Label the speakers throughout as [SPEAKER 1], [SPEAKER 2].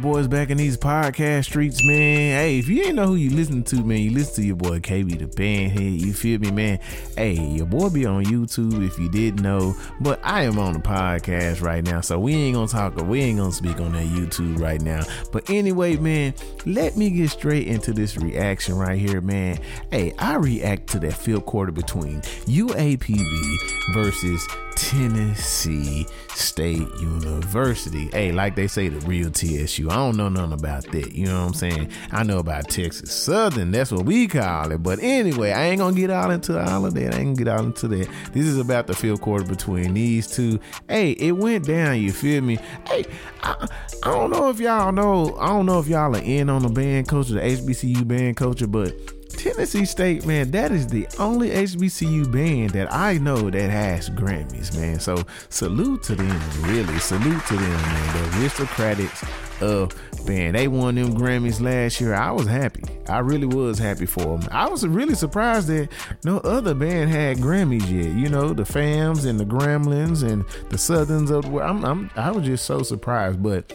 [SPEAKER 1] boys back in these podcast streets, man. Hey, if you ain't know who you listen to, man, you listen to your boy KB the Bandhead. You feel me, man? Hey, your boy be on YouTube if you didn't know, but I am on the podcast right now, so we ain't gonna talk or we ain't gonna speak on that YouTube right now. But anyway, man, let me get straight into this reaction right here, man. Hey, I react to that fifth quarter between UAPB versus Tennessee State University. Hey, like they say, the real TSU. I don't know nothing about that. You know what I'm saying? I know about Texas Southern. That's what we call it. But anyway, I ain't gonna get all into all of that. I ain't gonna get all into that. This is about the fifth quarter between these two. Hey, it went down. You feel me? Hey, I, I don't know if y'all know. I don't know if y'all are in on the band culture, the HBCU band culture, but Tennessee State, man, that is the only HBCU band that I know that has Grammys, man. So salute to them, really. Salute to them, man. The aristocrats of band. They won them Grammys last year. I was happy. I really was happy for them. I was really surprised that no other band had Grammys yet. You know, the Fams and the Gramblings and the Southerns of the world. I'm, I'm, I was just so surprised, but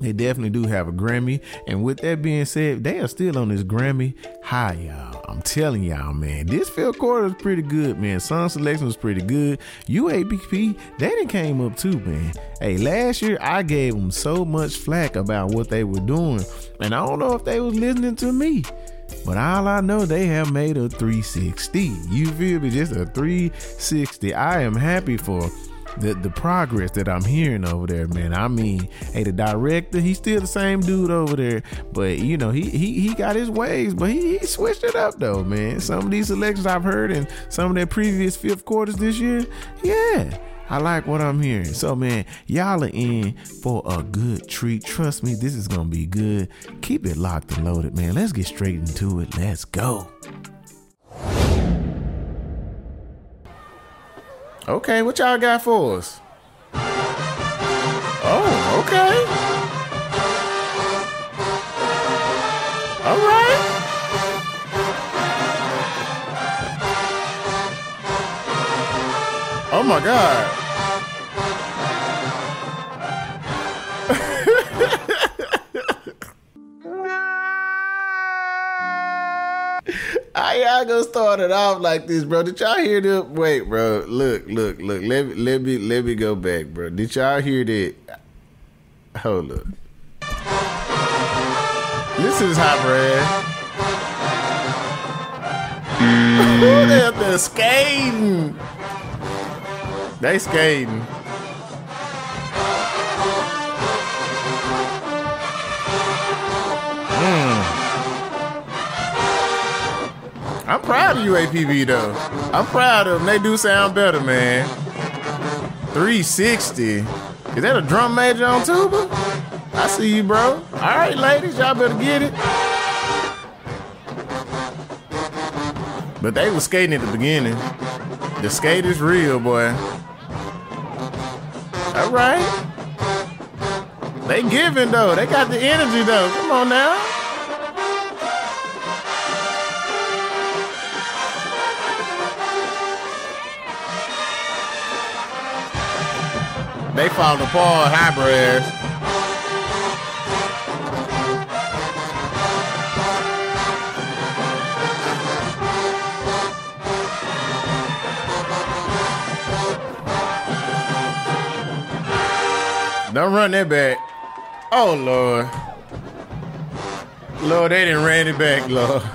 [SPEAKER 1] they definitely do have a Grammy. And with that being said, they are still on this Grammy high, y'all. I'm telling y'all, man. This fifth quarter is pretty good, man. Song selection was pretty good. UAPB, they done came up too, man. Hey, last year I gave them so much flack about what they were doing. And I don't know if they was listening to me. But all I know, they have made a 360. You feel me? Just a 360. I am happy for the the progress that I'm hearing over there, man. I mean, hey, the director, he's still the same dude over there, but you know, he he he got his ways, but he, he switched it up though, man. Some of these selections I've heard in some of their previous fifth quarters this year, yeah. I like what I'm hearing. So, man, y'all are in for a good treat. Trust me, this is going to be good. Keep it locked and loaded, man. Let's get straight into it. Let's go. Okay, what y'all got for us? Oh, okay. All right. Oh my God. Gonna start it off like this, bro? Did y'all hear the wait, bro? Look, look, look. Let me let me let me go back, bro. Did y'all hear that? Hold up. This is hot, Brad. they up there skating. They skating. I'm proud of UAPB though. I'm proud of them. They do sound better, man. 360. Is that a drum major on tuba? I see you, bro. All right, ladies, y'all better get it. But they was skating at the beginning. The skate is real, boy. All right. They giving though. They got the energy though. Come on now. They fall apart, high brass. Don't run that back. Oh Lord. Lord, they didn't ran it back, Lord.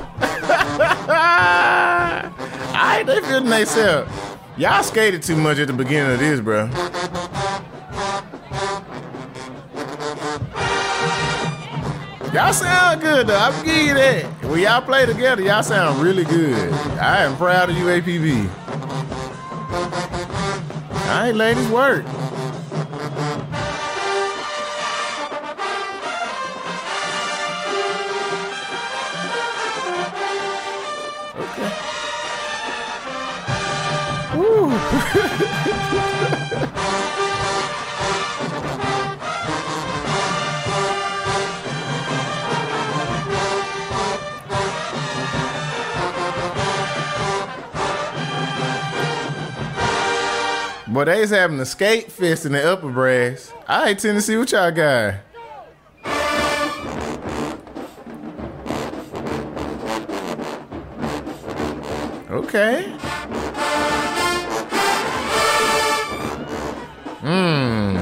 [SPEAKER 1] Alright, they feeling themselves. Y'all skated too much at the beginning of this, bro. Y'all sound good though. I'm give you that. When y'all play together, y'all sound really good. I am proud of you, APB. All right, ladies, work. Okay. Woo. But they's having a skate fest in the upper brass. All right, Tennessee, what y'all got? Okay. Mmm.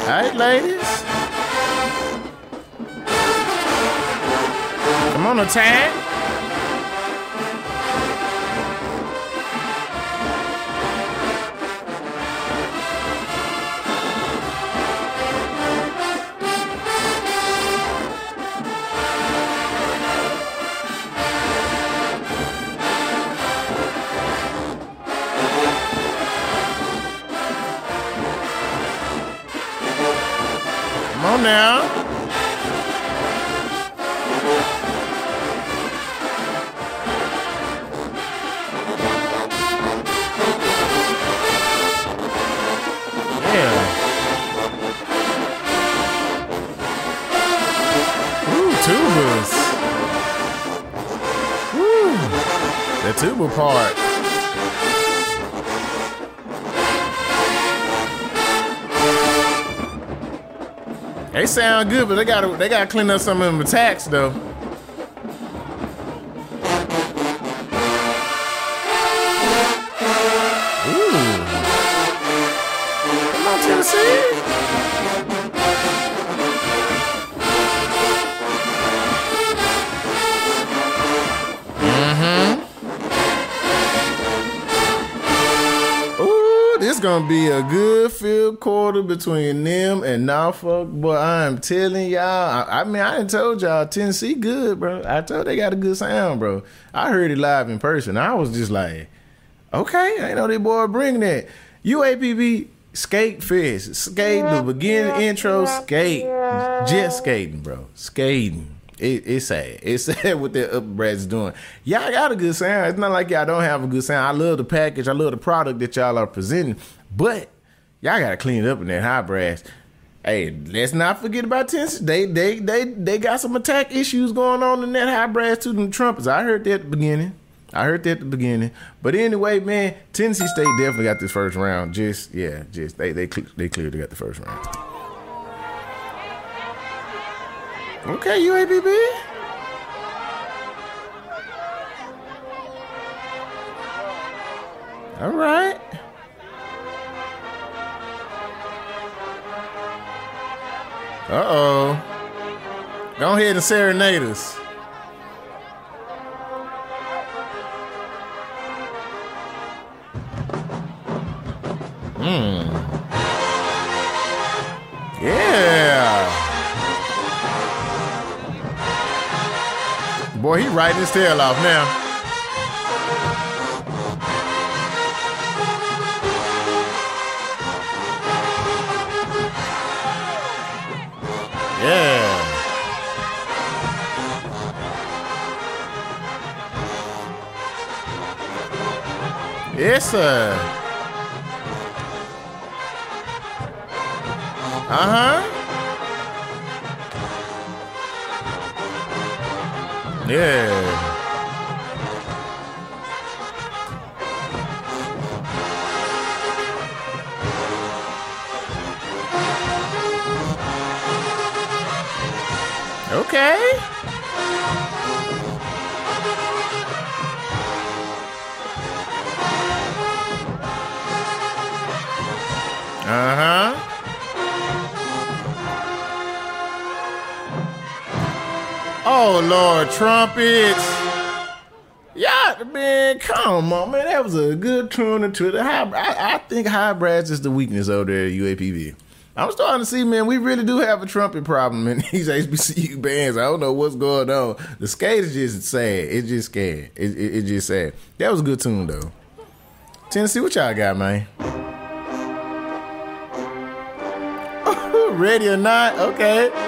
[SPEAKER 1] All right, ladies. Come on, a tag. Sound good, but they gotta they gotta clean up some of them attacks though. Gonna be a good fifth quarter between them and Norfolk. Boy, I'm telling y'all. I, I mean, I didn't told y'all Tennessee good, bro. I told they got a good sound, bro. I heard it live in person. I was just like, okay, I know they boy bring that. UAPB skate fest, skate the beginning intro, skate, just skating, bro, skating. It, it's sad. It's sad what the upper brass doing. Y'all got a good sound. It's not like y'all don't have a good sound. I love the package. I love the product that y'all are presenting. But y'all got to clean it up in that high brass. Hey, let's not forget about Tennessee. They they they they got some attack issues going on in that high brass to The trumpets. I heard that at the beginning. I heard that at the beginning. But anyway, man, Tennessee State definitely got this first round. Just yeah, just they they they clearly got the first round. Okay, UAPB. All right. Uh oh. Go ahead and serenade us. Hmm. Yeah. Boy, he riding his tail off now. Yeah. Yes, sir. Uh huh. Yeah. Okay. Uh huh. Oh Lord, trumpets. Yeah, man, come on, man. That was a good tune to the high. I, I think high brass is the weakness over there at UAPB. I'm starting to see, man, we really do have a trumpet problem in these HBCU bands. I don't know what's going on. The skate is just sad. It's just scared. It, it, it's just sad. That was a good tune, though. Tennessee, what y'all got, man? Ready or not? Okay.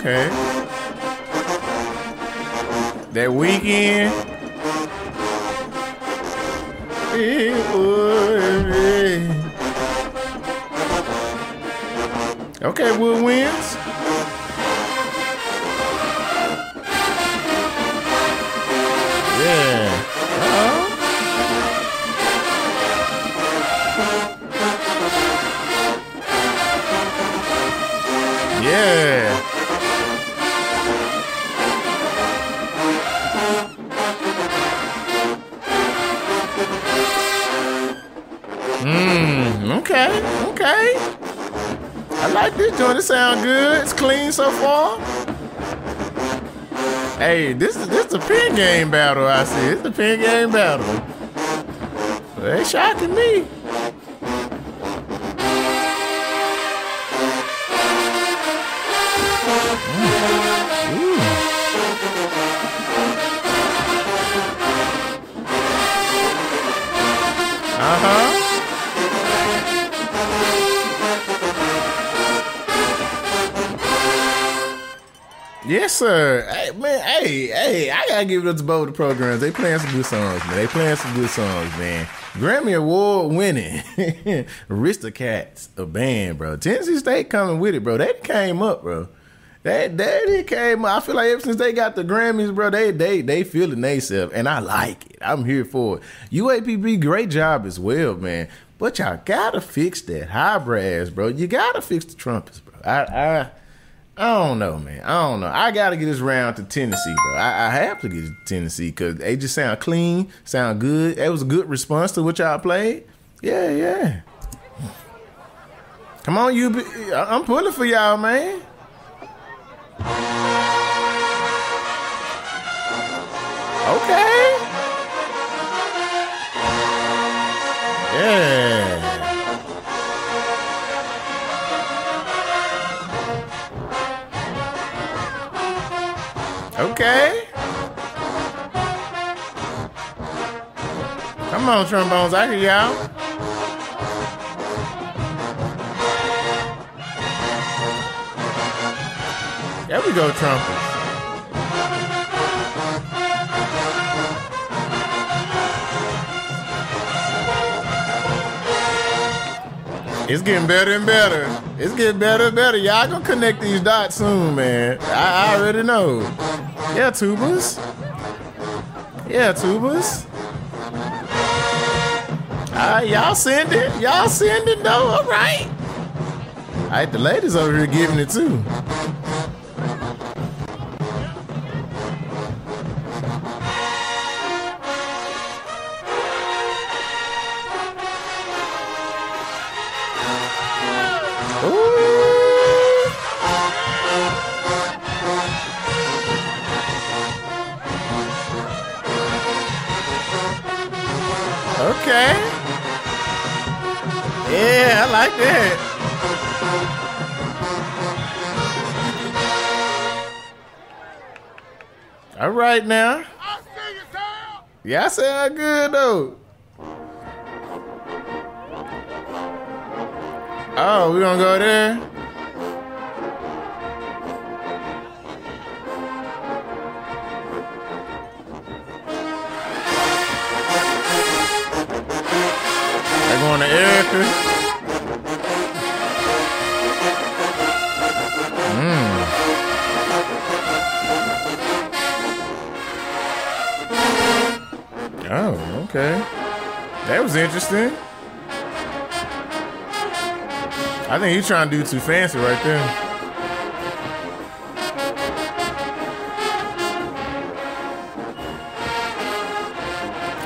[SPEAKER 1] Okay. That Weeknd. Okay, Will wins. This. It sound good. It's clean so far. Hey, this is this is a pin game battle. I see. It's a pin game battle. They shocking me. Sir. Hey, man, hey, hey, I gotta give it up to both the programs. They playing some good songs, man. They playing some good songs, man. Grammy Award winning Aristocrats, a band, bro. Tennessee State coming with it, bro. They came up, bro. They they came up. I feel like ever since they got the Grammys, bro, they they they feeling themselves, and I like it. I'm here for it. UAPB, great job as well, man. But y'all gotta fix that high brass, bro. You gotta fix the trumpets, bro. I I I don't know, man. I don't know. I got to get this round to Tennessee, bro. I, I have to get to Tennessee because they just sound clean, sound good. It was a good response to what y'all played. Yeah, yeah. Come on, you. I'm pulling for y'all, man. Okay. Yeah. Okay. Come on, trombones. I hear y'all. There we go, trumpets. It's getting better and better. It's getting better and better. Y'all gonna connect these dots soon, man. I, I already know. Yeah, tubas. Yeah, tubas. Uh, y'all send it. Y'all send it though. All right. All right, the ladies over here giving it too. Right now. Yeah, I sound good though. Oh, we gonna go there? They going to Erica. Okay. That was interesting. I think he's trying to do too fancy right there.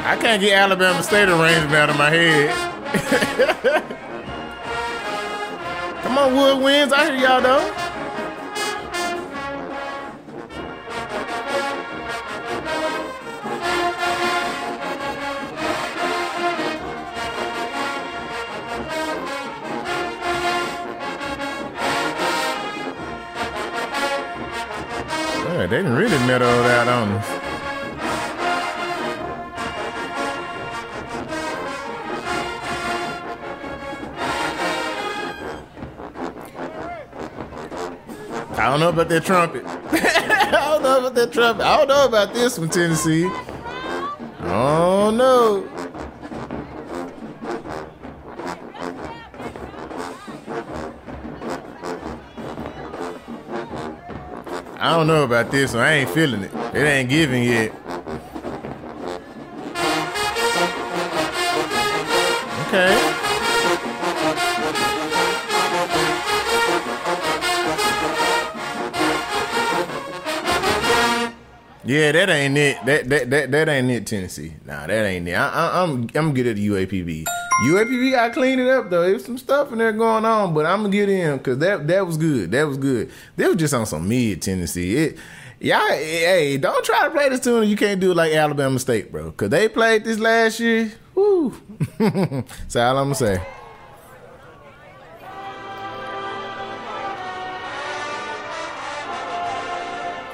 [SPEAKER 1] I can't get Alabama State arrangement out of my head. Come on, Woodwinds. I hear y'all though. Boy, they didn't really mellowed out on us. I don't know about that trumpet. I don't know about that trumpet. I don't know about this one, Tennessee. Oh no. I don't know about this one. I ain't feeling it. It ain't giving yet. Okay. Yeah, that ain't it. That that that, that ain't it, Tennessee. Nah, that ain't it. I, I, I'm I'm good at the UAPB. UAPB got to clean it up though. There's some stuff in there going on, but I'm gonna get in because that that was good. That was good. They was just on some mid Tennessee. It y'all hey don't try to play this tune. You can't do it like Alabama State, bro. Cause they played this last year. Woo. That's all I'm gonna say.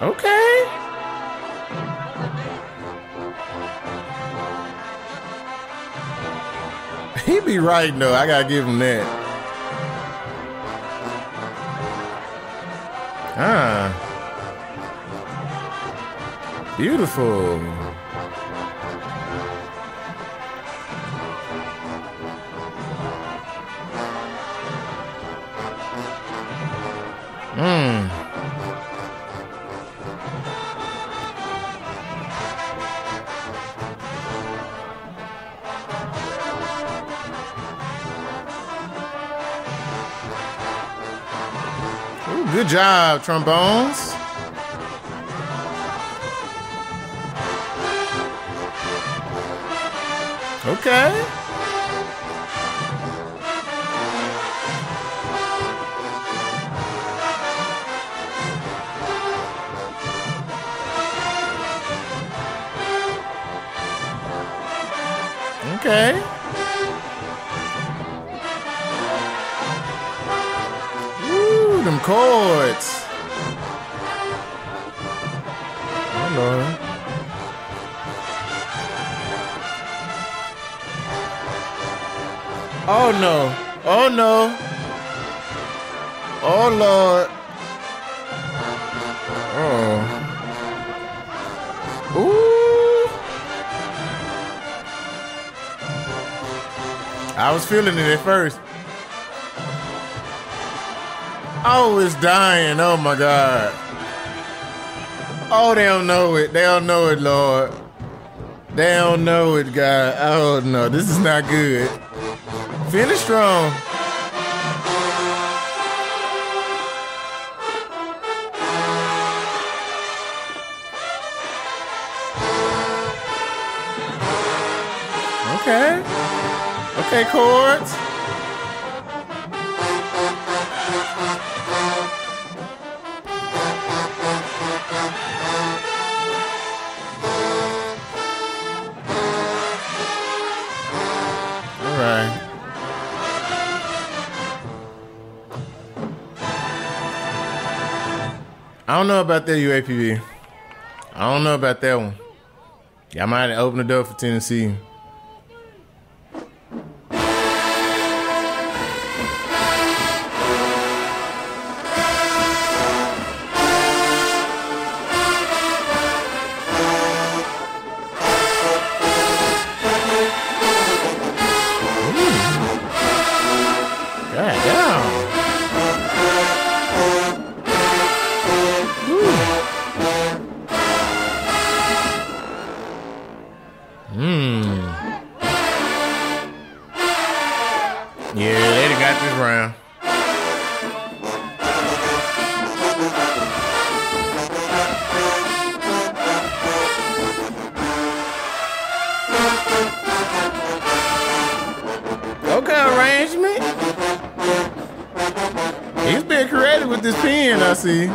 [SPEAKER 1] Okay. He be right though. I gotta give him that. Ah. Beautiful. Mmm. Job, trombones. Okay. Okay. Chords. Lord. Oh no. Oh no. Oh Lord. Oh. Ooh. I was feeling it at first. Oh, it's dying. Oh my God. Oh, they don't know it. They don't know it, Lord. They don't know it, God. Oh no, this is not good. Finish strong. Okay. Okay, chords. Don't know about that UAPB. I don't know about that one. Y'all might open the door for Tennessee. With this pen, I see.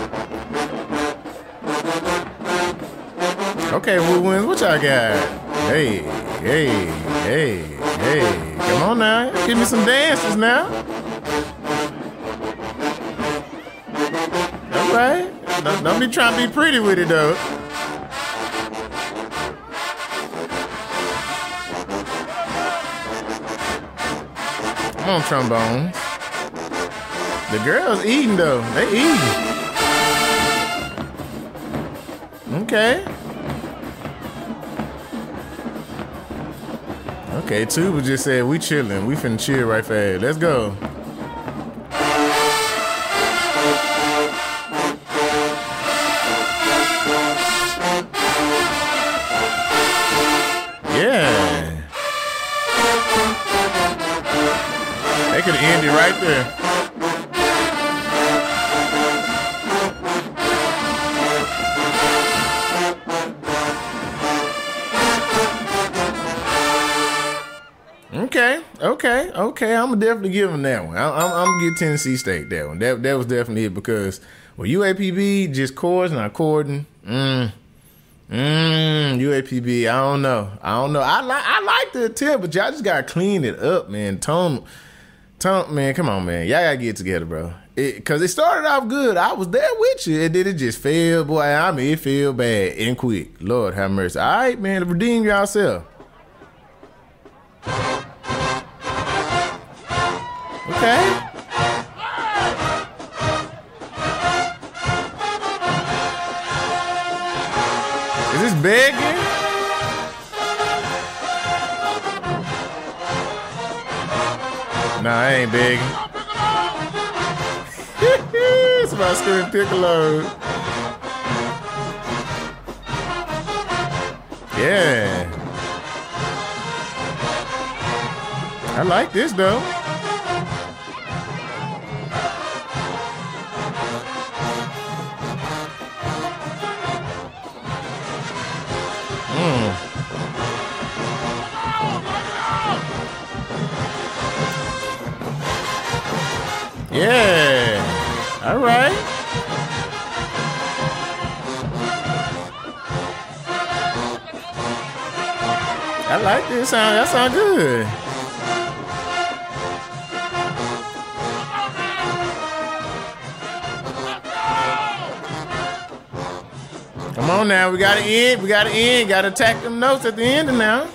[SPEAKER 1] Okay, Woodwinds, what y'all got? Hey, hey, hey, hey. Come on now. Give me some dances now. All right. Don't, don't be trying to be pretty with it, though. Come on, trombones. The girls eating, though. They eating. Okay. Okay, Tuba just said we chilling. We finna chill right fast. Let's go. Yeah. They could end it right there. Okay. Okay. I'm gonna definitely give him that one. I, I'm, I'm gonna get Tennessee State that one. That that was definitely it because well, UAPB just chords not chording. Mm. Mmm, UAPB. I don't know. I don't know. I like I like the attempt, but y'all just gotta clean it up, man. Tone, tone, man. Come on, man. Y'all gotta get together, bro. It, Cause it started off good. I was there with you, and then it just failed, boy. I mean, it fell bad and quick. Lord have mercy. All right, man. Redeem yourself. Okay. Is this big? Nah, I ain't big. it's about screaming Piccolo. Yeah. I like this though. Yeah. All right. I like this sound. That sound good. Come on now, we gotta end. We gotta end. Gotta attack them notes at the end of now.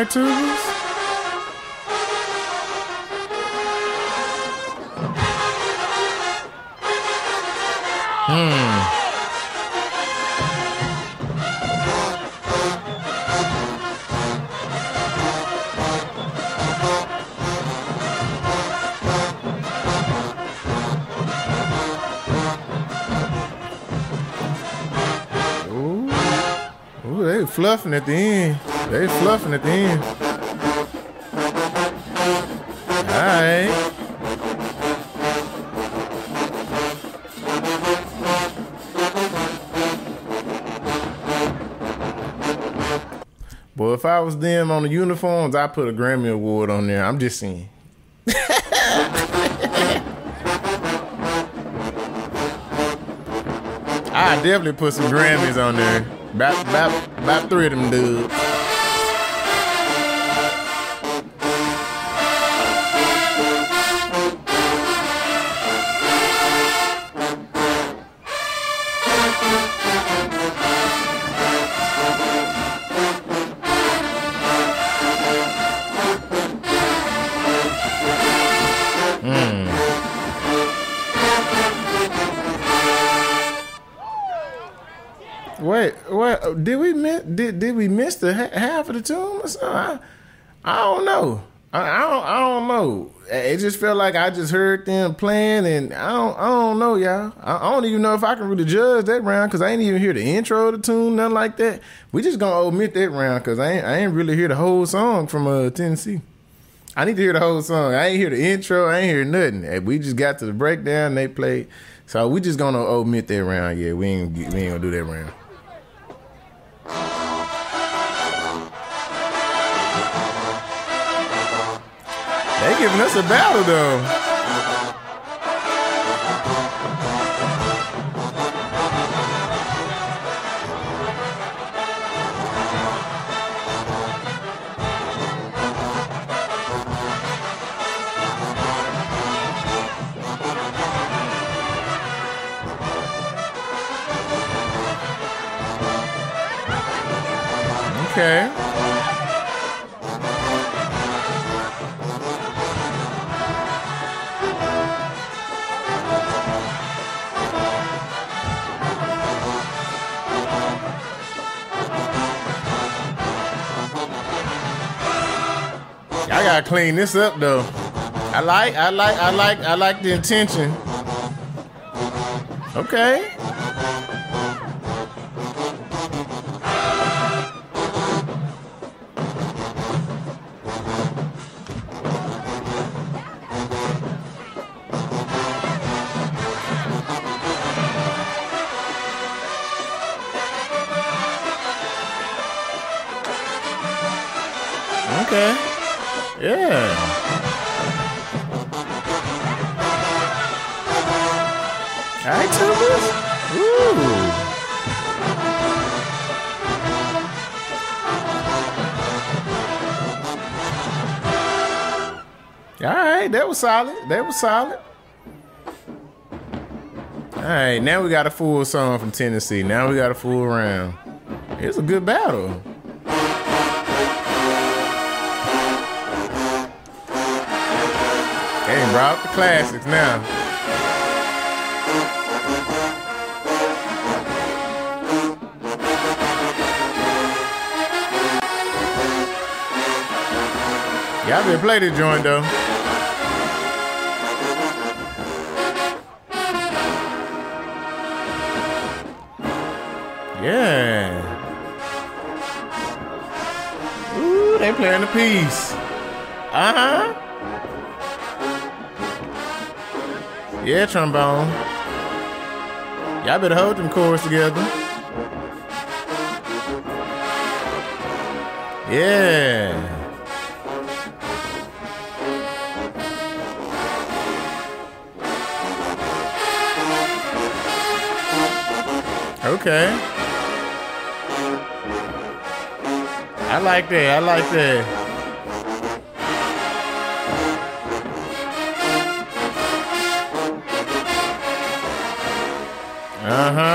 [SPEAKER 1] Right, Tubers. Hmm. Ooh. Ooh, they fluffing at the end. They fluffing at the end. All right. Well, if I was them on the uniforms, I put a Grammy Award on there. I'm just saying. I definitely put some Grammys on there. About, about, about three of them dudes. Did we miss? Did did we miss the half of the tune or something? I, I don't know. I, I don't. I don't know. It just felt like I just heard them playing, and I don't. I don't know, y'all. I, I don't even know if I can really judge that round because I ain't even hear the intro of the tune, nothing like that. We just gonna omit that round because I ain't. I ain't really hear the whole song from uh, Tennessee. I need to hear the whole song. I ain't hear the intro. I ain't hear nothing. We just got to the breakdown. They played. So we just gonna omit that round. Yeah, we ain't. We ain't gonna do that round. They giving us a battle though. Okay. I gotta clean this up though. I like, I like, I like, I like the intention. Okay. Right, that was solid. That was solid. All right, now we got a full song from Tennessee. Now we got a full round. It's a good battle. Hey, brought the classics now. Y'all been play this joint though. Yeah. Ooh, they playing the piece. Uh huh. Yeah, trombone. Y'all better hold them chords together. Yeah. Okay. I like that. I like that. Uh huh.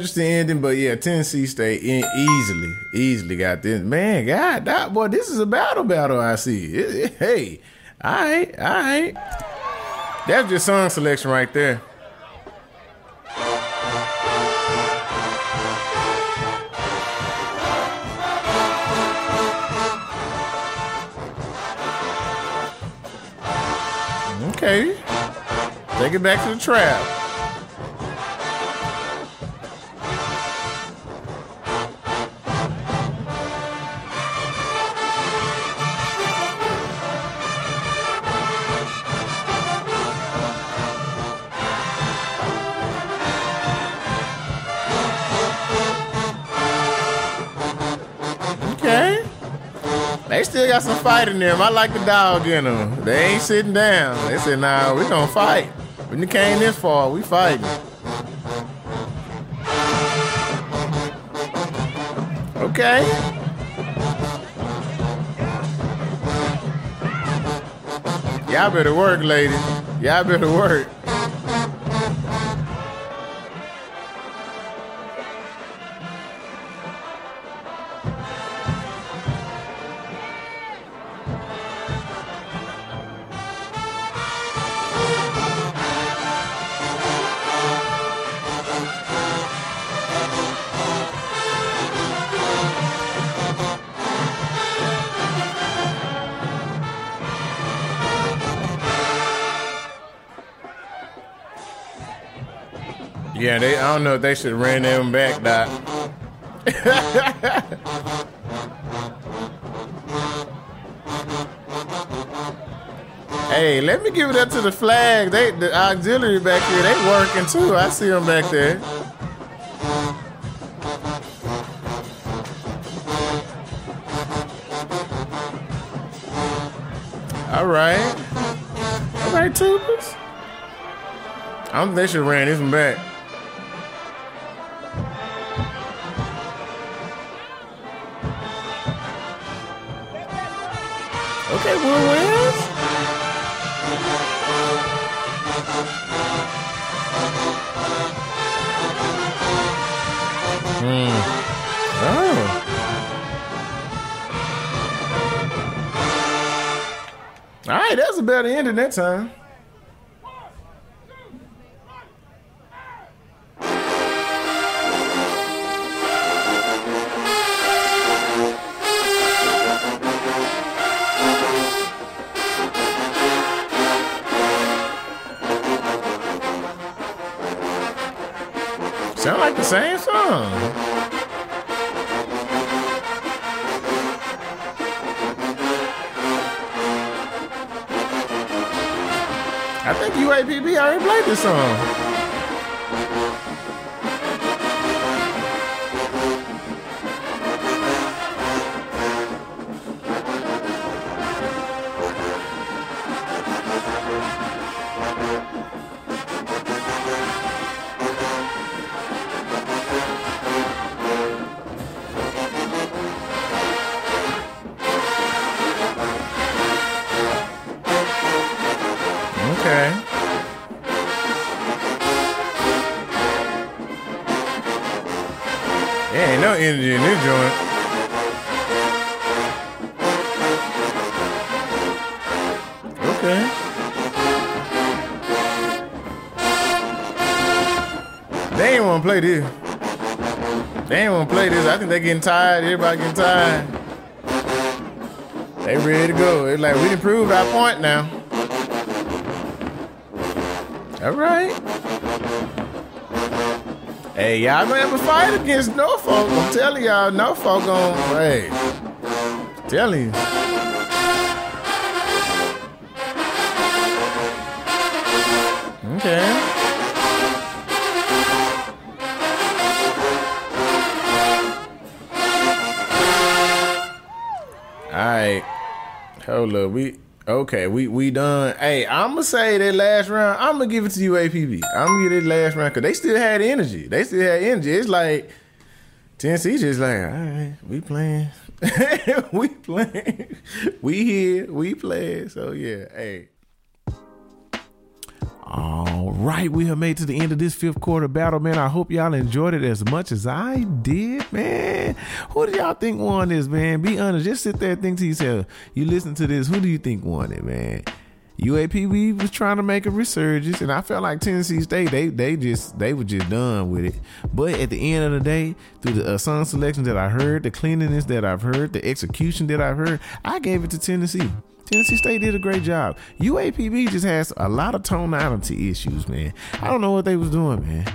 [SPEAKER 1] Interesting ending, but yeah, Tennessee State in easily, easily got this. Man, God, that, boy, this is a battle battle. I see. It, it, hey, all right, all right. That's just song selection right there. Okay, take it back to the trap. Got some fight in them. I like the dog in them. They ain't sitting down. They said, nah, we gonna fight. When you came this far, we fighting. Okay. Y'all better work, lady. Y'all better work. Yeah, they. I don't know if they should ran them back, Doc. hey, let me give it up to the flag. They, the auxiliary back here, they working too. I see them back there. All right. All right, tubers. I don't think they should ran this one back. Right, that's a better ending that time. Already played this song. energy in this joint. Okay. They ain't want to play this. They ain't want to play this. I think they getting tired. Everybody getting tired. They ready to go. It's like we done proved our point now. All right. Hey, y'all gonna have a fight against Norfolk. I'm telling y'all, Norfolk gonna, hey, telling you. Okay. All right. Hold up. We Okay, we we done. Hey, I'm gonna say that last round. I'm gonna give it to UAPB. I'm gonna give it last round because they still had energy. They still had energy. It's like Tennessee just like, all right, we playing, we playing, we here, we playing. So yeah, hey. All right, we have made to the end of this fifth quarter battle, man. I hope y'all enjoyed it as much as I did, man. Who do y'all think won this, man? Be honest. Just sit there and think to yourself. You listen to this. Who do you think won it, man? UAPB was trying to make a resurgence, and I felt like Tennessee State they they just they were just done with it. But at the end of the day, through the uh, song selections that I heard, the cleanliness that I've heard, the execution that I've heard, I gave it to Tennessee. Tennessee State did a great job. UAPB just has a lot of tonality issues, man. I don't know what they was doing, man.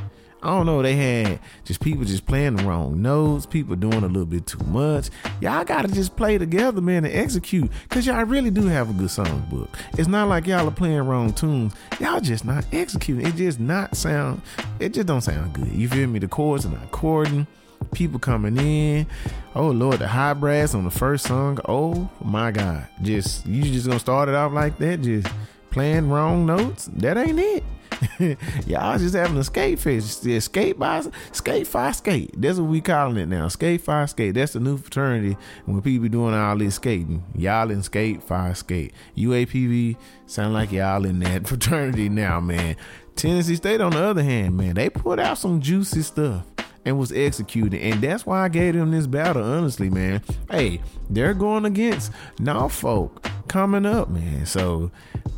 [SPEAKER 1] I don't know. They had just people just playing the wrong notes, people doing a little bit too much. Y'all gotta just play together, man, and execute. Cause y'all really do have a good songbook. It's not like y'all are playing wrong tunes. Y'all just not executing. It just not sound. It just don't sound good. You feel me? The chords are not chording people coming in. Oh Lord, the high brass on the first song. Oh my God. Just you just gonna start it off like that, just playing wrong notes. That ain't it. Y'all just having a skate fest. Yeah, skate by skate fire skate. That's what we calling it now. Skate fire skate. That's the new fraternity when people doing all this skating. Y'all in skate fire skate. UAPB sound like y'all in that fraternity now, man. Tennessee State on the other hand, man, they put out some juicy stuff and was executed. And that's why I gave them this battle, honestly, man. Hey, they're going against Norfolk coming up, man. So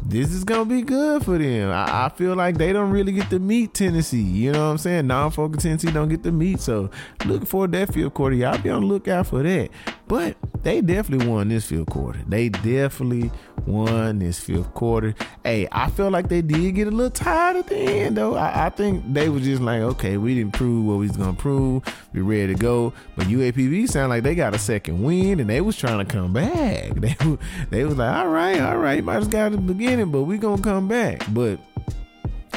[SPEAKER 1] this is gonna be good for them. I, I, feel like they don't really get to meet Tennessee. You know what I'm saying? Norfolk Tennessee don't get to meet. So looking for that fifth quarter. Y'all be on the lookout for that. But they definitely won this fifth quarter. They definitely won this fifth quarter. Hey, I feel like they did get a little tired at the end though. I, I think they were just like, okay, we didn't prove what we was gonna prove. We ready to go. But UAPB sound like they got a second win and they was trying to come back. They they was like, all right, all right, might have got the beginning, but we gonna come back. But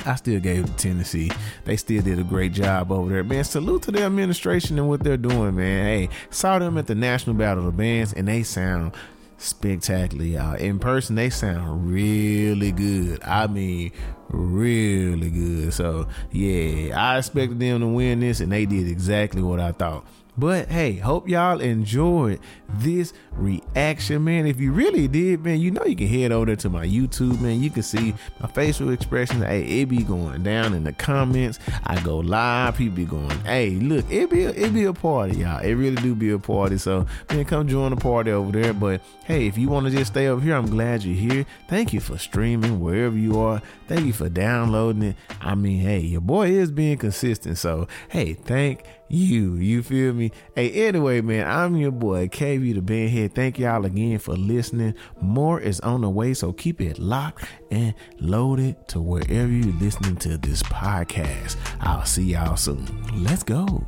[SPEAKER 1] I still gave to Tennessee. They still did a great job over there, man. Salute to the administration and what they're doing, man. Hey, saw them at the National Battle of the Bands, and they sound spectacularly. In person, they sound really good. I mean, really good. So, yeah, I expected them to win this, and they did exactly what I thought. But hey, hope y'all enjoyed this reaction, man. If you really did, man, you know you can head over to my YouTube, man. You can see my facial expressions. Hey, it be going down in the comments. I go live. People be going, hey, look, it be a, it be a party, y'all. It really do be a party. So man, come join the party over there. But hey, if you want to just stay over here, I'm glad you're here. Thank you for streaming wherever you are. Thank you for downloading it. I mean, hey, your boy is being consistent. So hey, thank you. You feel me? Hey, anyway, man, I'm your boy KB the here, Thank y'all again for listening. More is on the way, so keep it locked and loaded to wherever you're listening to this podcast. I'll see y'all soon. Let's go.